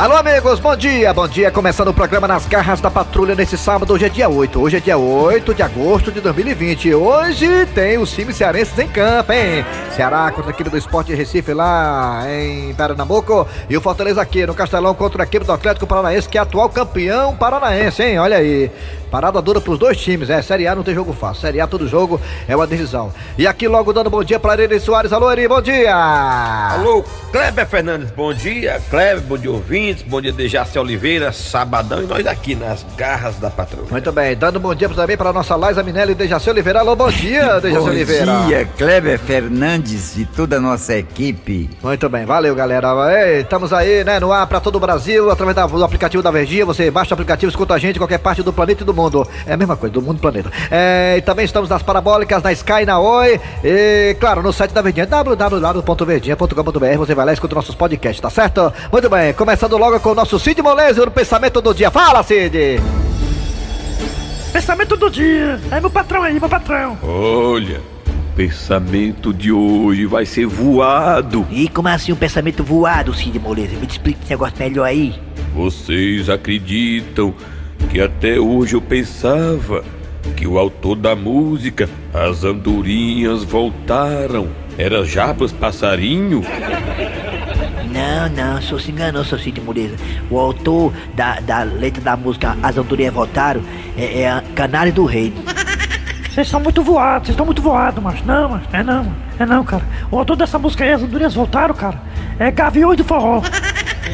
Alô, amigos, bom dia, bom dia. Começando o programa Nas Garras da Patrulha nesse sábado. Hoje é dia 8. Hoje é dia 8 de agosto de 2020. Hoje tem os times cearenses em campo, hein? Ceará contra a equipe do Esporte Recife lá em Pernambuco. E o Fortaleza aqui no Castelão contra a equipe do Atlético Paranaense, que é atual campeão paranaense, hein? Olha aí. Parada dura pros dois times, é. Série A não tem jogo fácil. Série A todo jogo é uma decisão. E aqui logo dando bom dia para Eri Soares. Alô, Eri, bom dia! Alô, Kleber Fernandes, bom dia. Kleber, bom dia, ouvintes. Bom dia, Dejaci Oliveira, sabadão. E nós aqui nas garras da patrulha. Muito bem, dando bom dia também para nossa Laisa Minelli e Dejaci Oliveira. Alô, bom dia, Dejaci Bom Oliveira. dia, Kleber Fernandes e toda a nossa equipe. Muito bem, valeu galera. Ei, estamos aí, né, no ar para todo o Brasil, através da- do aplicativo da Verdinha. Você baixa o aplicativo, escuta a gente em qualquer parte do planeta e do mundo. É a mesma coisa, do mundo e planeta. É, e também estamos nas parabólicas, na Sky, na Oi. E, claro, no site da Verdinha, www.verdinha.com.br. Você vai lá e escuta nossos podcasts, tá certo? Muito bem, começando logo com o nosso Cid Moleza no pensamento do dia. Fala, Cid! Pensamento do dia. É meu patrão aí, meu patrão. Olha, o pensamento de hoje vai ser voado. E como assim um pensamento voado, Cid Moleza? Me explica esse negócio melhor aí. Vocês acreditam que até hoje eu pensava que o autor da música, as andorinhas voltaram, era Jabas Passarinho? Não, não, o senhor se enganou, seu Cid Moleza. O autor da, da letra da música As Andorinhas Voltaram é, é a Canário do Reino. Vocês são muito voados, vocês estão muito voados, mas não, mas é não, é não, cara. O autor dessa música aí, as andorinhas voltaram, cara. É Gaviões do Forró.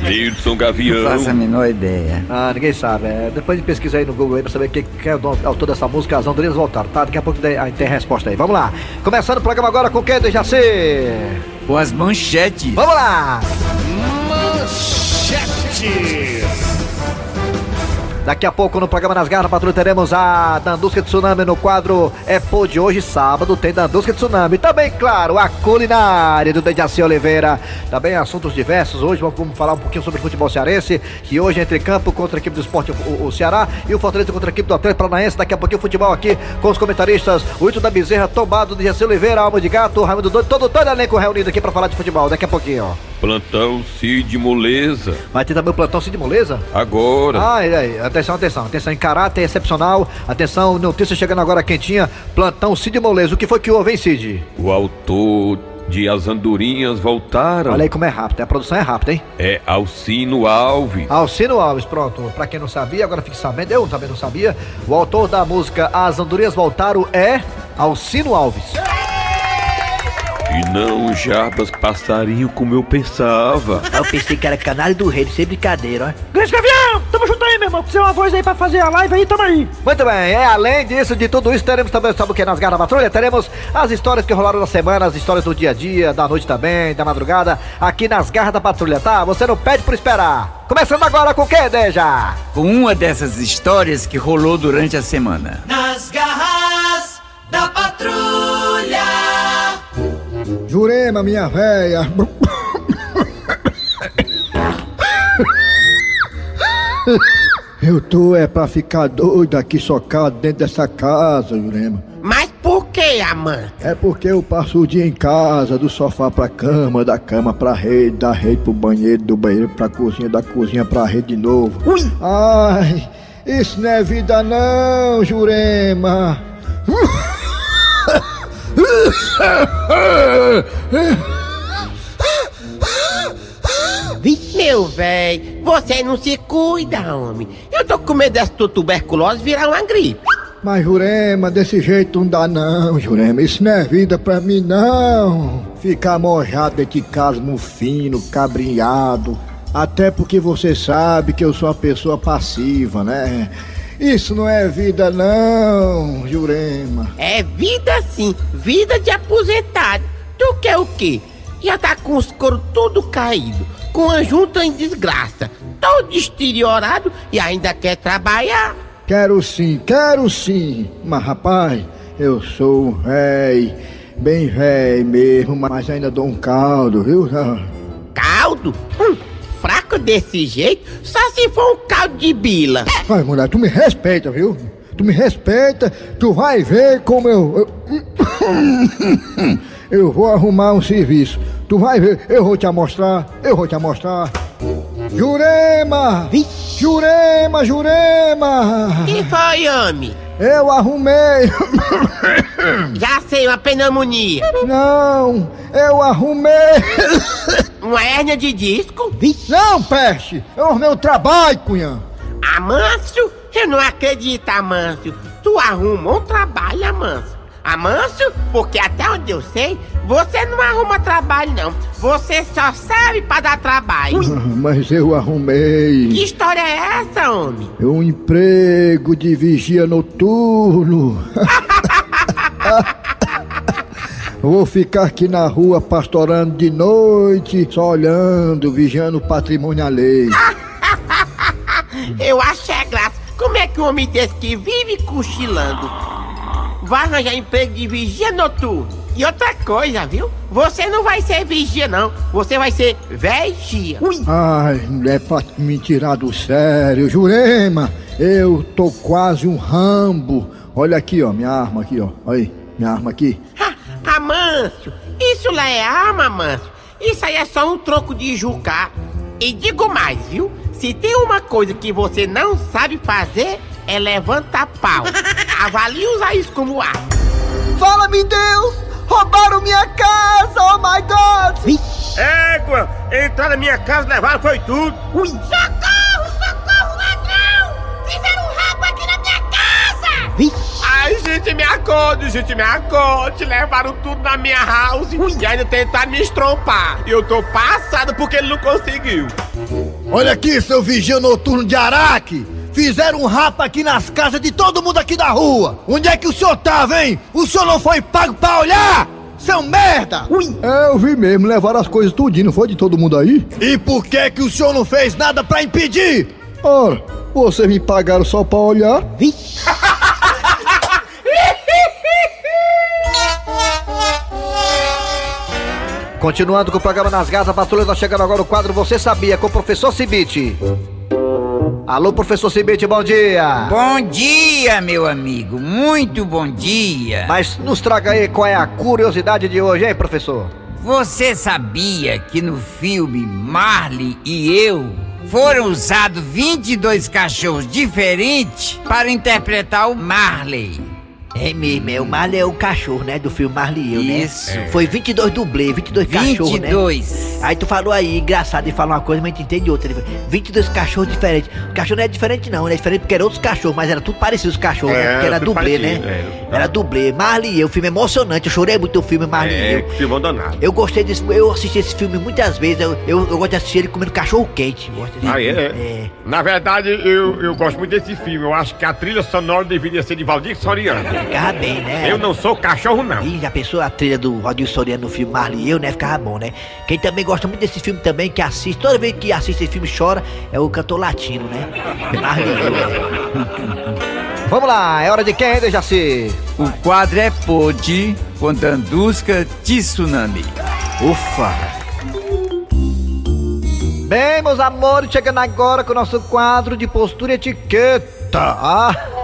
Nilson Não Gavião. faço a menor ideia. Ah, ninguém sabe. É, depois de pesquisar aí no Google aí pra saber quem, quem é o autor dessa música, as Andorinhas voltaram, tá? Daqui a pouco tem, aí tem resposta aí. Vamos lá. Começando o programa agora com quem, Dejaci? Com as manchetes. Vamos lá! Daqui a pouco no programa Nas Garras Patrulha teremos a Dandusca Tsunami no quadro É Pô de hoje, sábado, tem Dandusca Tsunami. Também, claro, a culinária do Dejaci Oliveira. Também assuntos diversos. Hoje vamos falar um pouquinho sobre futebol cearense, que hoje entra em campo contra a equipe do esporte, o, o Ceará, e o Fortaleza contra a equipe do Atlético Paranaense. Daqui a pouquinho futebol aqui com os comentaristas, o Ito da Bezerra, Tombado, Dejaci Oliveira, Alma de Gato, Raimundo Doido, todo, todo elenco reunido aqui pra falar de futebol. Daqui a pouquinho, ó. Plantão Cid Moleza. Vai ter também o plantão Cid Moleza? Agora. Ah, e aí, atenção, atenção, atenção, em caráter excepcional, atenção, notícia chegando agora quentinha, plantão Cid Moleza, o que foi que houve, hein, Cid? O autor de As Andorinhas Voltaram Olha aí como é rápido, a produção é rápida, hein? é Alcino Alves. Alcino Alves, pronto, pra quem não sabia, agora fique sabendo, eu também não sabia, o autor da música As Andorinhas Voltaram é Alcino Alves. E não Jabas Passarinho como eu pensava. Eu pensei que era Canário do Reino, sem brincadeira, ó. Grande Gavião, tamo junto aí, meu irmão. Precisa uma voz aí pra fazer a live aí, tamo aí. Muito bem, é, além disso, de tudo isso, teremos também, sabe o que, nas Garras da Patrulha? Teremos as histórias que rolaram na semana, as histórias do dia a dia, da noite também, da madrugada, aqui nas Garras da Patrulha, tá? Você não pede por esperar. Começando agora com o que, Deja? Com uma dessas histórias que rolou durante a semana. Nas garras Jurema, minha véia. Eu tô é pra ficar doido aqui socado dentro dessa casa, Jurema. Mas por que, amante? É porque eu passo o dia em casa, do sofá pra cama, da cama pra rede, da rede pro banheiro, do banheiro pra cozinha, da cozinha pra rede de novo. Ui. Ai, isso não é vida não, Jurema. Meu véi, você não se cuida, homem. Eu tô com medo dessa tuberculose virar uma gripe. Mas Jurema, desse jeito não dá não, Jurema. Isso não é vida pra mim não. Ficar mojado dentro de casa, mufino, cabrinhado. Até porque você sabe que eu sou uma pessoa passiva, né? Isso não é vida não, Jurema. É vida sim, vida de aposentado. Tu quer o quê? Já tá com os coros tudo caído, com a junta em desgraça, todo deteriorado e ainda quer trabalhar. Quero sim, quero sim. Mas rapaz, eu sou um véi, bem véi mesmo, mas ainda dou um caldo, viu? Caldo? Hum, fraco desse jeito, só se for um caldo de bila. Ai, mulher, tu me respeita, viu? Tu me respeita, tu vai ver como eu. Eu, eu vou arrumar um serviço. Tu vai ver, eu vou te mostrar, eu vou te mostrar. Jurema! Jurema, Jurema! Que foi, homem? Eu arrumei! Já sei, uma pneumonia. Não! Eu arrumei! Uma hérnia de disco? Não, peste! Arrumei o trabalho, cunhã! Amâncio? Eu não acredito, Amâncio. Tu arrumou um trabalho, Amâncio. Amâncio? Porque até onde eu sei, você não arruma trabalho, não. Você só serve pra dar trabalho. Mas eu arrumei! Que história é essa, homem? Um emprego de vigia noturno. Vou ficar aqui na rua pastorando de noite, só olhando, vigiando o patrimônio alheio. Eu acho é graça. Como é que um homem desse que vive cochilando vai arranjar emprego de vigia noturno? E outra coisa, viu? Você não vai ser vigia, não. Você vai ser vigia. Ai, mulher, pra me tirar do sério, Jurema, eu tô quase um rambo. Olha aqui, ó, minha arma aqui, ó. Olha aí, minha arma aqui. Ha, Amâncio, isso lá é arma, Amâncio. Isso aí é só um troco de jucar. E digo mais, viu? Se tem uma coisa que você não sabe fazer, é levantar pau. Avalie usar isso como arma. Fala-me, Deus! Roubaram minha casa, oh my God! Égua! Entrar na minha casa, levaram foi tudo. Socorro, gente, me acorde, gente, me acorde. Levaram tudo na minha house e ainda tentaram me estrompar. E eu tô passado porque ele não conseguiu. Olha aqui, seu vigia noturno de Araque! Fizeram um rapa aqui nas casas de todo mundo aqui da rua! Onde é que o senhor tava, hein? O senhor não foi pago pra olhar? Seu merda! É, eu vi mesmo, levaram as coisas tudinho, não foi de todo mundo aí? E por que que o senhor não fez nada pra impedir? Ora, vocês me pagaram só pra olhar? Continuando com o programa Nas Garras da Patrulha, nós chegando agora no quadro Você Sabia, com o professor Cibite. Alô, professor Cibite, bom dia! Bom dia, meu amigo. Muito bom dia. Mas nos traga aí qual é a curiosidade de hoje, hein, professor? Você sabia que no filme Marley e eu foram usados 22 cachorros diferentes para interpretar o Marley? É mesmo, é o Marley é o cachorro, né? Do filme Marley e eu, né? Isso. Foi 22 dublê, 22 cachorros, né? 22. Aí tu falou aí, engraçado, ele fala uma coisa, mas a gente entende outra. Ele falou, 22 cachorros diferentes. O cachorro não é diferente, não, né? É diferente porque eram outros cachorros, mas era tudo parecido os cachorros, É, né? Porque era dublê, parecido, né? é. Era dublê. Marley e eu, filme emocionante. Eu chorei muito no filme Marley e É, eu. filmão danado. Eu gostei desse. Eu assisti esse filme muitas vezes. Eu, eu, eu gosto de assistir ele comendo cachorro quente. Ah, é? filme. é? Na verdade, eu, eu gosto muito desse filme. Eu acho que a trilha sonora deveria ser de Valdir Soriano. Ficava bem, né? Eu não sou cachorro, não. Ih, já pensou a trilha do Valdir Soriano no filme Marley e eu, né? Ficava bom, né? Quem também gosta muito desse filme também, que assiste, toda vez que assiste esse filme chora, é o cantor latino, né? Marley e eu, né? Vamos lá, é hora de quem, hein, Dejaci? O quadro é Pode com Dandusca Tsunami. Ufa! Bem, meus amores, chegando agora com o nosso quadro de postura e etiqueta. Ah.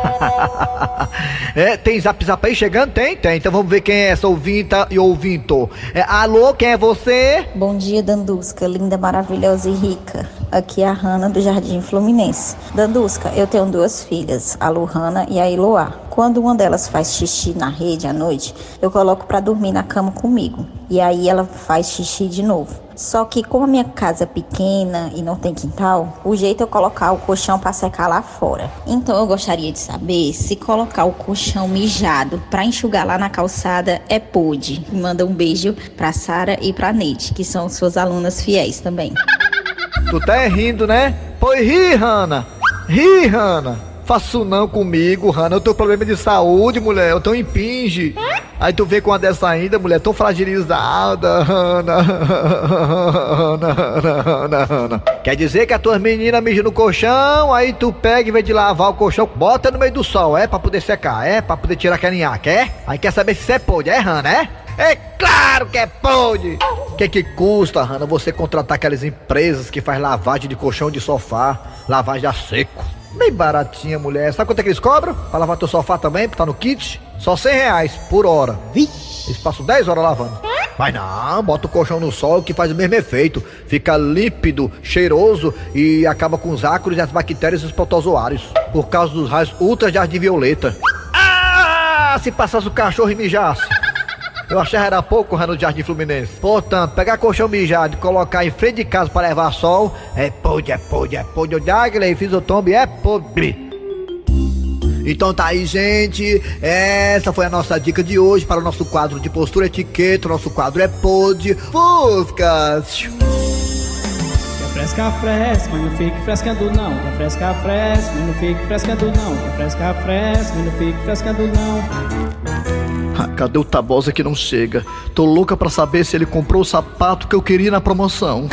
É, tem zap zap aí chegando? Tem, tem. Então vamos ver quem é essa ouvinta e ouvinto. É, alô, quem é você? Bom dia, Dandusca, linda, maravilhosa e rica. Aqui é a Hanna do Jardim Fluminense. Dandusca, eu tenho duas filhas, a Luhana e a Eloá. Quando uma delas faz xixi na rede à noite, eu coloco pra dormir na cama comigo. E aí ela faz xixi de novo. Só que como a minha casa é pequena e não tem quintal, o jeito é colocar o colchão pra secar lá fora. Então eu gostaria de saber se colocar o colchão mijado pra enxugar lá na calçada é pode. Manda um beijo pra Sara e pra Neide, que são suas alunas fiéis também. Tu tá é rindo, né? Pois ri, Hanna. Ri, Hanna. Faço não comigo, Hanna. Eu tenho problema de saúde, mulher. Eu tô em pinge. Aí tu vem com uma dessa ainda, mulher, tão fragilizada, Hanna, Hanna, Hanna. Quer dizer que as tuas meninas mijam no colchão, aí tu pega em vez de lavar o colchão, bota no meio do sol, é? Pra poder secar, é? Pra poder tirar aquele nhaque, é? Aí quer saber se você é pode, é, Hanna, é? É claro que é pode! O que que custa, Hanna, você contratar aquelas empresas que faz lavagem de colchão de sofá, lavagem a seco? Bem baratinha, mulher. Sabe quanto é que eles cobram? Pra lavar teu sofá também, tá no kit? Só 100 reais por hora. Vi? Eles passam 10 horas lavando. Vai não, bota o colchão no sol que faz o mesmo efeito. Fica límpido, cheiroso e acaba com os ácaros e as bactérias e os protozoários. Por causa dos raios ultra de jardim violeta. Ah, se passasse o cachorro e mijasse. Eu achava era pouco no Jardim Fluminense. Portanto, pegar colchão mijado e colocar em frente de casa para levar sol, é podre, é podre, é podre. Eu digo, fiz o tombo e é podre. Então tá aí, gente. Essa foi a nossa dica de hoje para o nosso quadro de postura etiqueta. O nosso quadro é Pod Fuscas. Fresca, fresca, mas não fique frescando não. Fresca, fresca, mas não fique frescando não. Fresca, fresca, mas não fique frescando não. Ah, cadê o Tabosa que não chega? Tô louca pra saber se ele comprou o sapato que eu queria na promoção.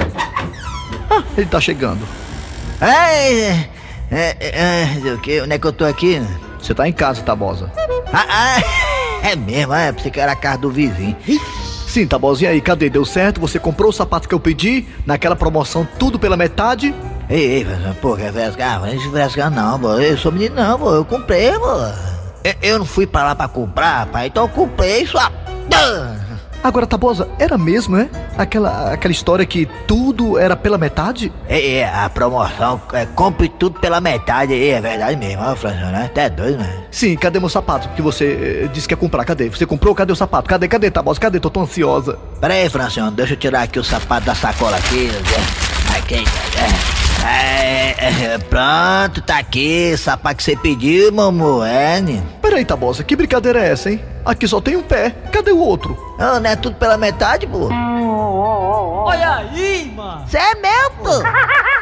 Ah, ele tá chegando. É, é, é, o que? Onde é que eu tô aqui? Você tá em casa, Tabosa. Ah, ah, é mesmo, é, pensei que era a casa do vizinho. Sim, Tabosa, e aí, cadê? Deu certo? Você comprou o sapato que eu pedi? Naquela promoção, tudo pela metade? Ei, ei, pô, quer frescar? Não não, pô. Eu sou menino não, pô. Eu comprei, pô. Eu, eu não fui pra lá pra comprar, pai, então eu comprei sua... Agora, Tabosa, era mesmo, é? Aquela, aquela história que tudo era pela metade? É, é a promoção, é, compre tudo pela metade, é, é verdade mesmo, ó, Francisco, né? Até doido, né? Sim, cadê meu sapato que você eh, disse que ia comprar? Cadê? Você comprou? Cadê o sapato? Cadê, cadê, Tabosa? Cadê? Tô tão ansiosa. Pera aí, Francione, deixa eu tirar aqui o sapato da sacola aqui. né? Aqui, é, é, é, pronto, tá aqui, o sapato que você pediu, amor, é, né? Peraí, Tabosa, que brincadeira é essa, hein? Aqui só tem um pé. Cadê o outro? Não, não é tudo pela metade, pô? Olha aí, mano. Você é meu, pô?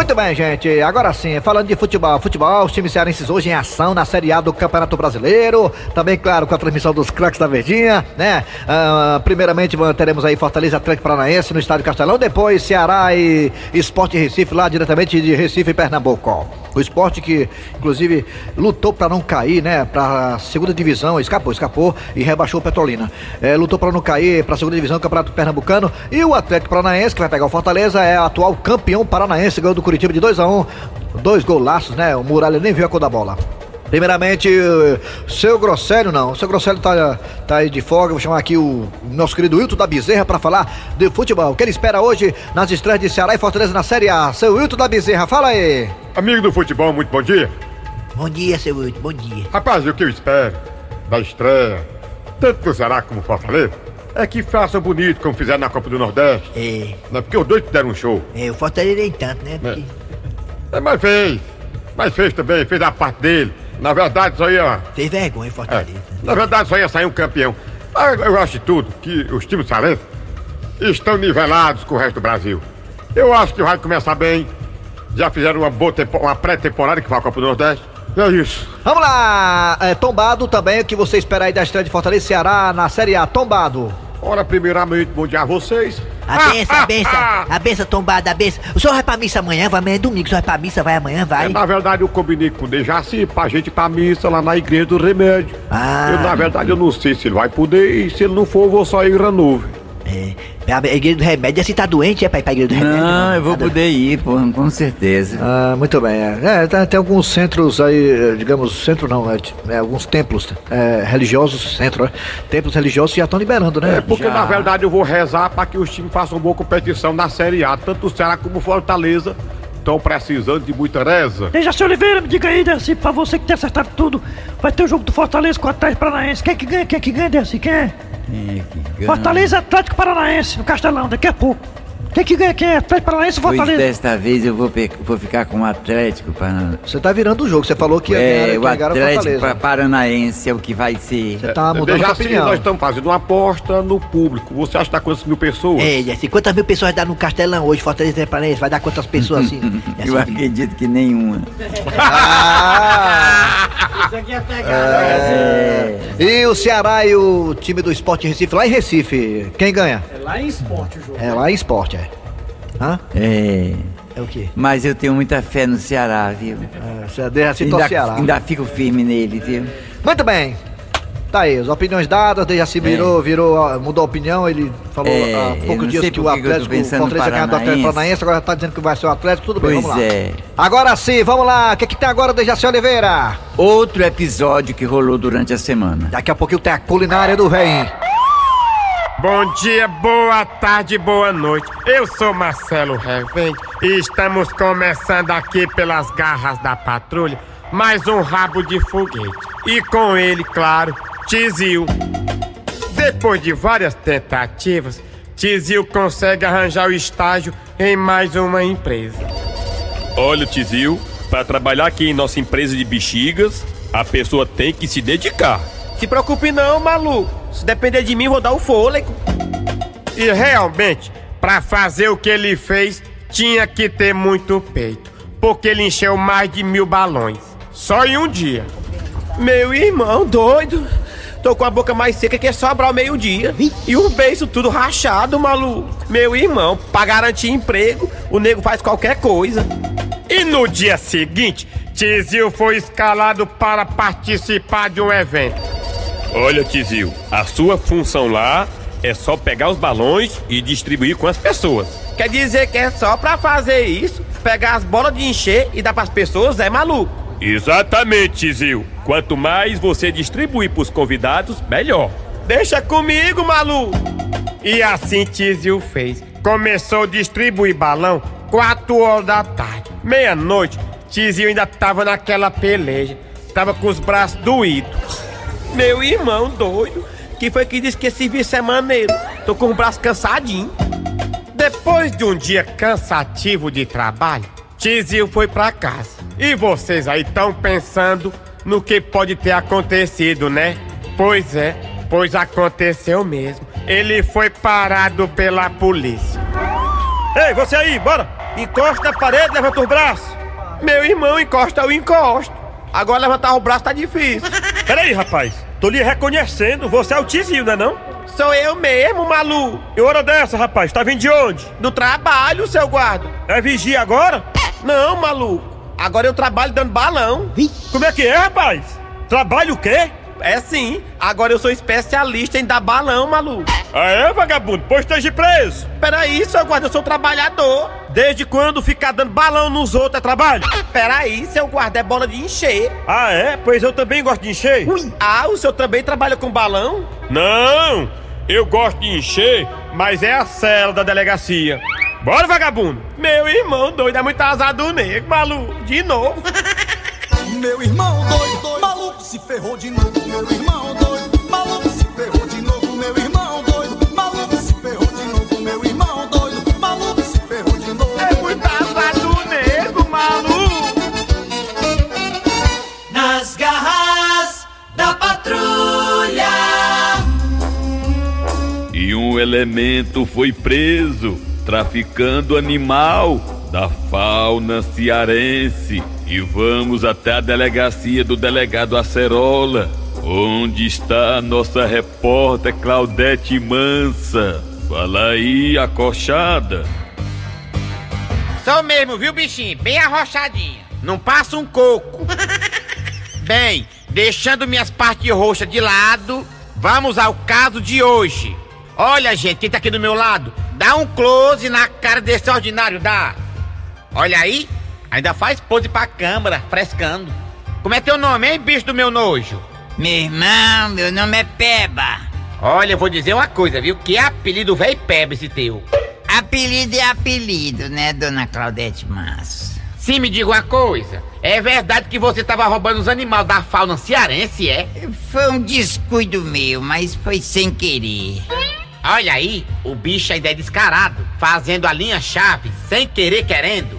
Muito bem, gente. Agora sim, falando de futebol. Futebol, os times cearenses hoje em ação na Série A do Campeonato Brasileiro. Também, claro, com a transmissão dos craques da Verdinha, né? Ah, primeiramente, teremos aí Fortaleza Atlético Paranaense no Estádio Castelão. Depois, Ceará e Esporte Recife, lá diretamente de Recife, Pernambuco. O esporte que, inclusive, lutou para não cair, né? Pra segunda divisão, escapou, escapou e rebaixou o Petrolina. É, lutou para não cair para a segunda divisão do Campeonato Pernambucano. E o Atlético Paranaense, que vai pegar o Fortaleza, é atual campeão paranaense, ganhou do Curitiba de 2 a 1 Dois golaços, né? O Muralha nem viu a cor da bola. Primeiramente, seu Grosselho não. Seu Grosselho tá, tá aí de folga. Vou chamar aqui o nosso querido Wilton da Bezerra para falar de futebol. O que ele espera hoje nas estreias de Ceará e Fortaleza na Série A. Seu Wilton da Bezerra, fala aí. Amigo do futebol, muito bom dia. Bom dia, seu Wilton, bom dia. Rapaz, o que eu espero da estreia, tanto do Ceará como do Fortaleza, é que façam bonito como fizeram na Copa do Nordeste. É, Né? Porque os dois deram um show. é, o Fortaleza nem tanto, né? Porque... É, mas fez. Mas fez também, fez a parte dele. Na verdade, só ia. Fez vergonha, é, Fortaleza. na verdade, só ia sair um campeão. Mas eu acho de tudo que os times cearenses estão nivelados com o resto do Brasil. Eu acho que vai começar bem. Já fizeram uma, boa uma pré-temporada que foi a Copa do Nordeste. É isso. Vamos lá, é, tombado também, o que você espera aí da estreia de Fortaleza e Ceará na Série A, tombado. Ora, primeiramente, bom dia a vocês. A benção, a benção, a benção tombada, a benção. O senhor vai pra missa amanhã? Vai amanhã é domingo, o senhor vai pra missa, vai amanhã, É, vai? na verdade, eu combinei com o Dejaci pra gente ir pra missa lá na igreja do remédio. Ah. Eu, na verdade, eu não sei se ele vai poder e se ele não for, eu vou só ir em nuvem. É, a igreja do remédio, se tá doente, é pra ir pra igreja do remédio? Não, eu vou doente. poder ir, pô, com certeza. Ah, muito bem. É, É, tem alguns centros aí, eh, digamos, centro não, é, é, alguns templos é, religiosos, centro, né? templos religiosos já estão liberando, né? É porque, Já. na verdade, eu vou rezar pra que os times façam boa competição na Série A. Tanto o Ceará como o Fortaleza estão precisando de muita reza. Dejaci Oliveira, me diga aí, Dercy, pra você que tem acertado tudo. Vai ter o jogo do Fortaleza com o Atlético Paranaense. Quem é que ganha? Quem é que ganha, Dercy? Quem é? É que? Fortaleza Atlético Paranaense, no Castelão, daqui a pouco. Quem é que ganha? Quem é? Atlético Paranaense ou Pois Fortaleza? desta vez eu vou, pe- vou ficar com o Atlético Paranaense. Você tá virando o jogo, você falou que ia ganhar, É, que o ia ganhar Atlético Fortaleza. Pa- Paranaense é o que vai ser. Você tá mudando Veja sua assim, opinião. nós estamos fazendo uma aposta no público. Você acha que dá quantas mil pessoas? É, Dercy, quantas mil pessoas dá no Castelão hoje, Fortaleza e Paranaense? Vai dar quantas pessoas assim? Eu Dercy? acredito que nenhuma. Ah! Isso aqui é pegar. É. E o Ceará e o time do Esporte Recife, lá em Recife, quem ganha? É lá em esporte o jogo. É lá em Esporte, é. Hã? É. É o quê? Mas eu tenho muita fé no Ceará, viu? É, assim ao ainda, Ceará. ainda fico firme nele, viu? Muito bem. Tá aí, as opiniões dadas, Dejaci virou, virou, ó, mudou a opinião, ele falou É, há eu poucos dias que o Atlético, o Fortaleza ganhou do Atlético Paranaense. Agora tá dizendo que vai ser o Atlético, tudo bem, Pois vamos lá. é. Agora sim, vamos lá, o que que tem agora, Dejaci Oliveira? Outro episódio que rolou durante a semana. Daqui a pouquinho tem a culinária do Rei. Bom dia, boa tarde, boa noite. Eu sou Marcelo Revende e estamos começando aqui pelas garras da patrulha mais um rabo de foguete. E com ele, claro, Tizil. Depois de várias tentativas, Tizil consegue arranjar o estágio em mais uma empresa. Olha, Tizil, para trabalhar aqui em nossa empresa de bexigas, a pessoa tem que se dedicar. Se preocupe não, maluco. Se depender de mim, vou dar o fôlego. E realmente, para fazer o que ele fez, tinha que ter muito peito. Porque ele encheu mais de mil balões. Só em um dia. Meu irmão, doido. Tô com a boca mais seca que é sobrar ao meio-dia. E o beiço tudo rachado, maluco. Meu irmão, pra garantir emprego, o nego faz qualquer coisa. E no dia seguinte, Tizil foi escalado para participar de um evento. Olha, Tizil, a sua função lá é só pegar os balões e distribuir com as pessoas. Quer dizer que é só pra fazer isso, pegar as bolas de encher e dar pras pessoas, é maluco. Exatamente, Tizil. Quanto mais você distribuir pros convidados, melhor. Deixa comigo, maluco. E assim Tizil fez. Começou a distribuir balão 4 horas da tarde. Meia-noite, Tizil ainda tava naquela peleja. Tava com os braços doídos. Meu irmão doido, que foi que disse que esse serviço é maneiro. Tô com o braço cansadinho. Depois de um dia cansativo de trabalho, Tizil foi pra casa. E vocês aí estão pensando no que pode ter acontecido, né? Pois é, pois aconteceu mesmo. Ele foi parado pela polícia. Ei, você aí, bora! Encosta na parede, levanta os braços. Meu irmão, encosta, eu encosto. Agora levantar o braço tá difícil. Peraí, rapaz. Tô lhe reconhecendo. Você é o Tizinho, não é não? Sou eu mesmo, maluco. E hora dessa, rapaz? Tá vindo de onde? Do trabalho, seu guarda. É vigia agora? Não, maluco. Agora eu trabalho dando balão. Como é que é, rapaz? Trabalho o quê? É sim. Agora eu sou especialista em dar balão, maluco. Ah, é, vagabundo? Pois esteja preso. Peraí, seu guarda, eu sou trabalhador. Desde quando ficar dando balão nos outros é trabalho? Peraí, seu guarda, é bola de encher. Ah, é? Pois eu também gosto de encher. Ui. Ah, o senhor também trabalha com balão? Não, eu gosto de encher, mas é a cela da delegacia. Bora, vagabundo! Meu irmão doido, é muito azar do nego, maluco. De novo. Meu irmão doido, doido, maluco se ferrou de novo. Meu irmão doido, maluco se ferrou de novo. Meu irmão doido, maluco se ferrou de novo. Meu irmão doido, maluco se ferrou de novo. É muito azar do nego, maluco. Nas garras da patrulha. E um elemento foi preso traficando animal da fauna cearense. E vamos até a delegacia do delegado Acerola, onde está a nossa repórter Claudete Mansa. Fala aí, acochada. Sou mesmo, viu, bichinho? Bem arrochadinha. Não passa um coco. Bem, deixando minhas partes roxas de lado, vamos ao caso de hoje. Olha, gente, quem tá aqui do meu lado, dá um close na cara desse ordinário, dá. Olha aí, ainda faz pose pra câmera, frescando. Como é teu nome, hein, bicho do meu nojo? Meu irmão, meu nome é Peba. Olha, eu vou dizer uma coisa, viu? Que apelido velho Peba esse teu. Apelido é apelido, né, dona Claudete Massa? Sim, me diga uma coisa. É verdade que você tava roubando os animais da fauna cearense, é? Foi um descuido meu, mas foi sem querer. Olha aí, o bicho ainda é descarado, fazendo a linha-chave, sem querer querendo.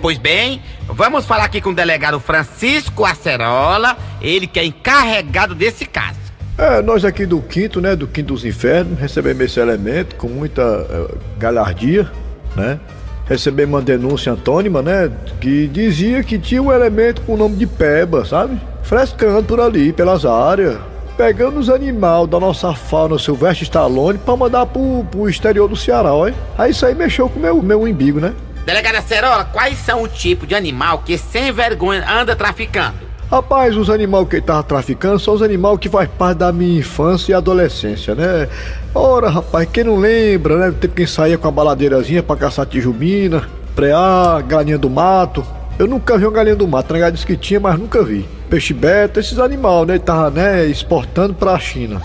Pois bem, vamos falar aqui com o delegado Francisco Acerola, ele que é encarregado desse caso. É, nós aqui do quinto, né, do quinto dos infernos, recebemos esse elemento com muita eh, galhardia, né? Recebemos uma denúncia antônima, né, que dizia que tinha um elemento com o nome de Peba, sabe? Frescando por ali, pelas áreas, pegando os animais da nossa fauna Silvestre Stallone pra mandar pro, pro exterior do Ceará, olha. Aí isso aí mexeu com o meu, meu umbigo, né? Delegada Cerola, quais são o tipo de animal que sem vergonha anda traficando? Rapaz, os animais que ele tava traficando são os animais que faz parte da minha infância e adolescência, né? Ora, rapaz, quem não lembra, né? Tem quem saía com a baladeirazinha pra caçar tijubina, preá, galinha do mato. Eu nunca vi uma galinha do mato, né? Disse que tinha, mas nunca vi. Peixe beta, esses animais, né? Ele tava, né, exportando pra China.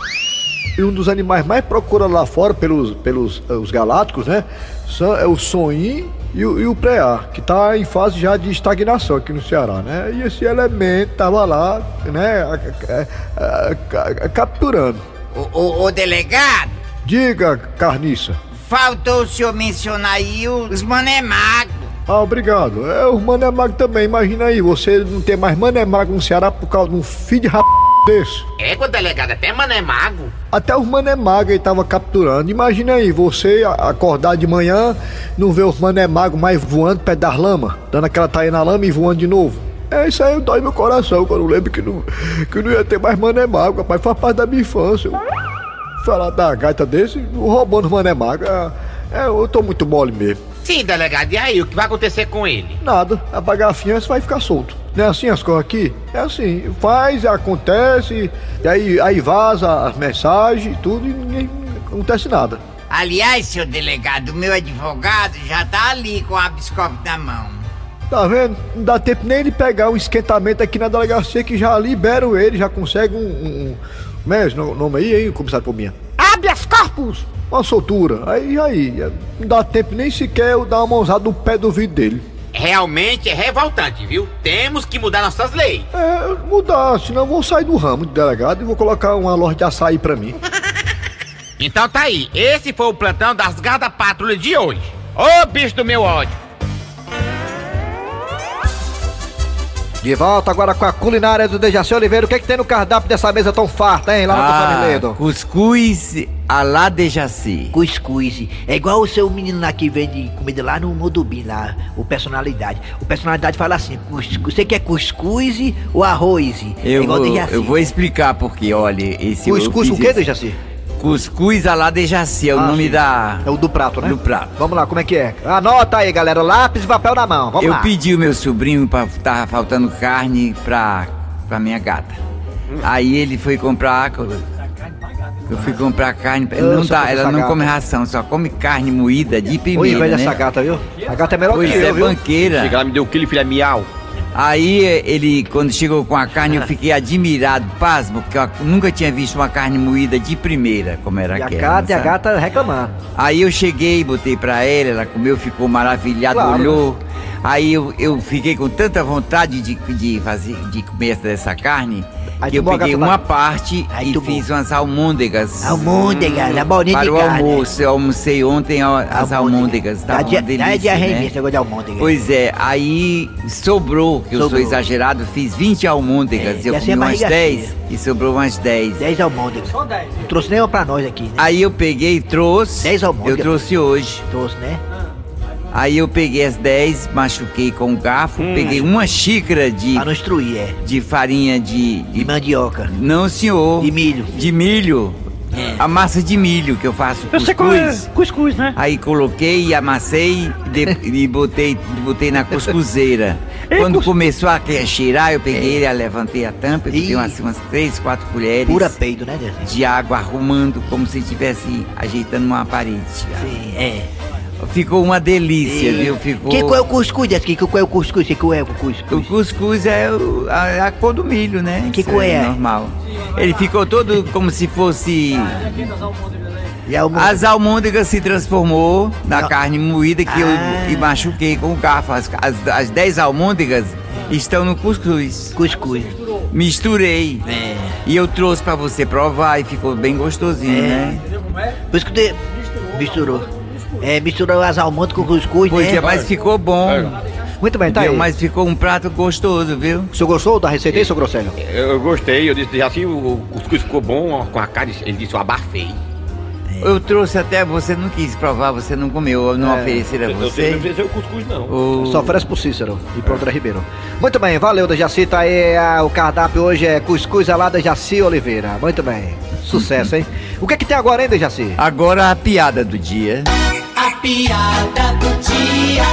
E um dos animais mais procurados lá fora pelos, pelos eh, os galácticos, né? São, é o sonim e o, e o preá, que tá em fase já de estagnação aqui no Ceará, né? E esse elemento tava lá, né? a- a- a- a- capturando. Ô, ô, ô, delegado, Diga, carniça. faltou o senhor mencionar aí os mané magro. Ah, obrigado. É, o Mané Mago também, imagina aí, você não ter mais Mané Mago no Ceará por causa de um filho de rap desse. É, com delegada, até mané mago. Até os Mané Mago ele tava capturando. Imagina aí, você acordar de manhã, não ver os Mané Mago mais voando perto das lama, dando aquela taia na lama e voando de novo. É, isso aí dói meu coração quando eu lembro que não, que não ia ter mais Mané Mago, rapaz, faz parte da minha infância. Falar da gaita desse, roubando os Mané Mago, é, é, eu tô muito mole mesmo. Sim, delegado, e aí, o que vai acontecer com ele? Nada, apagar a fiança vai ficar solto. Não é assim as coisas aqui? É assim, faz, acontece, e aí, aí vaza as mensagens, tudo, e ninguém acontece nada. Aliás, seu delegado, o meu advogado já tá ali com a biscope na mão. Tá vendo? Não dá tempo nem de pegar um esquentamento aqui na delegacia que já liberam ele, já consegue um. um, um como é esse no- nome aí, hein, comissário Pominha? Habeas corpus! Uma soltura. Aí, aí, não dá tempo nem sequer eu dar uma mãozada no pé do vidro dele. Realmente é revoltante, viu? Temos que mudar nossas leis. É, mudar, senão eu vou sair do ramo de delegado e vou colocar uma loja de açaí pra mim. Então tá aí, esse foi o plantão das garras da patrulha de hoje. Ô bicho do meu ódio! De volta agora com a culinária do Dejaci Oliveira. O que, é que tem no cardápio dessa mesa tão farta, hein? Lá no Ah, cuscuz a la Dejaci. Cuscuz. É igual o seu menino lá que vende comida lá no Modubim, lá, o personalidade. O personalidade fala assim, cuscuz, você quer cuscuz ou arroz? Eu é igual vou, Dejaci. eu vou explicar porque, olha, esse... Cuscuz o quê, esse- Dejaci? Cuscuz a la Dejaci, é o Ah, nome sim. da... É o do prato, né? Do prato. Vamos lá, como é que é? Anota aí, galera. Lápis e papel na mão. Vamos eu lá. pedi o meu sobrinho pra tava faltando carne pra, pra minha gata. Aí ele foi comprar. Eu fui comprar carne. Eu não sou dá, ela não gata. come ração, só come carne moída de Oi, primeira. velho, né? essa gata, viu? A gata é melhor Pois que eu, é, viu? banqueira. Chega lá, me deu um quilo e filha miau. Aí ele, quando chegou com a carne, eu fiquei admirado, pasmo, porque eu nunca tinha visto uma carne moída de primeira, como era E a aquela. gata e a gata reclamando. Aí eu cheguei, botei pra ela, ela comeu, ficou maravilhada, Claro. olhou. Aí eu, eu fiquei com tanta vontade de, de fazer, de comer essa dessa carne, Aí que eu peguei uma parte e fiz umas almôndegas. Almôndegas, a bolinha de Para o carne. almoço, eu almocei ontem as almôndegas, tava dia- uma delícia, dá diarreia né? esse negócio de almôndega. Pois é, aí sobrou, que eu sou exagerado, fiz 20 almôndegas, É, eu e assim comi é umas barriga 10 cheia. e sobrou umas 10. 10 almôndegas. Só 10. Não trouxe nenhuma pra nós aqui, né? Aí eu peguei e trouxe. 10 almôndegas. Eu trouxe hoje. Trouxe, né? Aí eu peguei as 10, machuquei com o garfo, peguei uma xícara de. Hum. Pra não instruir, é. De farinha de. De mandioca. Não, senhor. De milho. De milho. A massa de milho que eu faço Eu sei qual é. cuscuz. Cuscuz, né? Aí coloquei e amassei e, de- e botei, botei na cuscuzeira. Quando começou a cheirar, eu peguei ele, levantei a tampa e botei umas, umas três, quatro colheres. Pura peido, né, Deus? De água arrumando como se estivesse ajeitando uma parede. Sim, é. Ficou uma delícia, E- viu? Ficou. Que qual é o cuscuz desse? Que qual é o cuscuz? Que qual é o cuscuz? O cuscuz é o- a, a cor do milho, né? Que Isso cor é? Normal. Ele ficou todo como se fosse. As almôndegas se transformou na Não. carne moída que Ah. eu machuquei com o garfo. As, as, as 10 almôndegas estão no cuscuz. Cuscuz. Misturei. É. E eu trouxe pra você provar e ficou bem gostosinho, É. né? Por isso que de... misturou. É, misturou as almôndegas com cuscuz, Pois né? é, mas ficou bom. Muito bem, tá Viu? aí. Mas ficou um prato gostoso, viu? O senhor gostou da receita aí, seu Grosselho? Eu, eu gostei, eu disse, já assim, o, cuscuz ficou bom ó, com a carne, ele disse, eu abafei. Eu trouxe até, você não quis provar, você não comeu, não É. ofereceram a você. eu não ofereceu o cuscuz, não. O- Só oferece pro Cícero e pro André Ribeiro. Muito bem, valeu, Dejaci. Tá aí, ah, o cardápio hoje é cuscuz alada Dejaci Oliveira. Muito bem. Sucesso, hein? O que é que tem agora, hein, Dejaci? Agora a piada do dia. Piada do dia.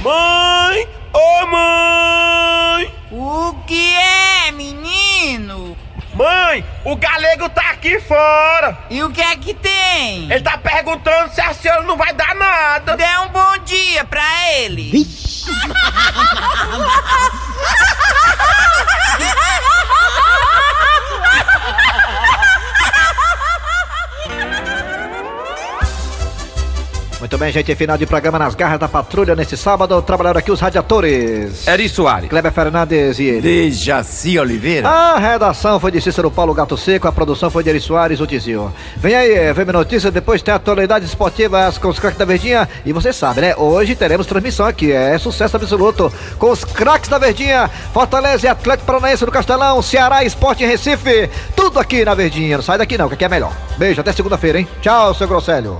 Mãe! Ô mãe! O que é, menino? Mãe, o galego tá aqui fora! E o que é que tem? Ele tá perguntando se a senhora não vai dar nada! Dê um bom dia pra ele! Muito bem, gente, final de programa nas garras da patrulha nesse sábado. Trabalharam aqui os radiadores. Eri Soares. Kleber Fernandes e ele. Dejaci Oliveira. A redação foi de Cícero Paulo Gato Seco, a produção foi de Eri Soares, o Dizio. Vem aí, vem notícia, depois tem atualidades esportivas com os craques da Verdinha. E você sabe, né? Hoje teremos transmissão aqui, é sucesso absoluto com os craques da Verdinha. Fortaleza e Atlético Paranaense no Castelão, Ceará Esporte em Recife. Tudo aqui na Verdinha. Não sai daqui não, que aqui é melhor. Beijo, até segunda-feira, hein? Tchau, seu Grosselho.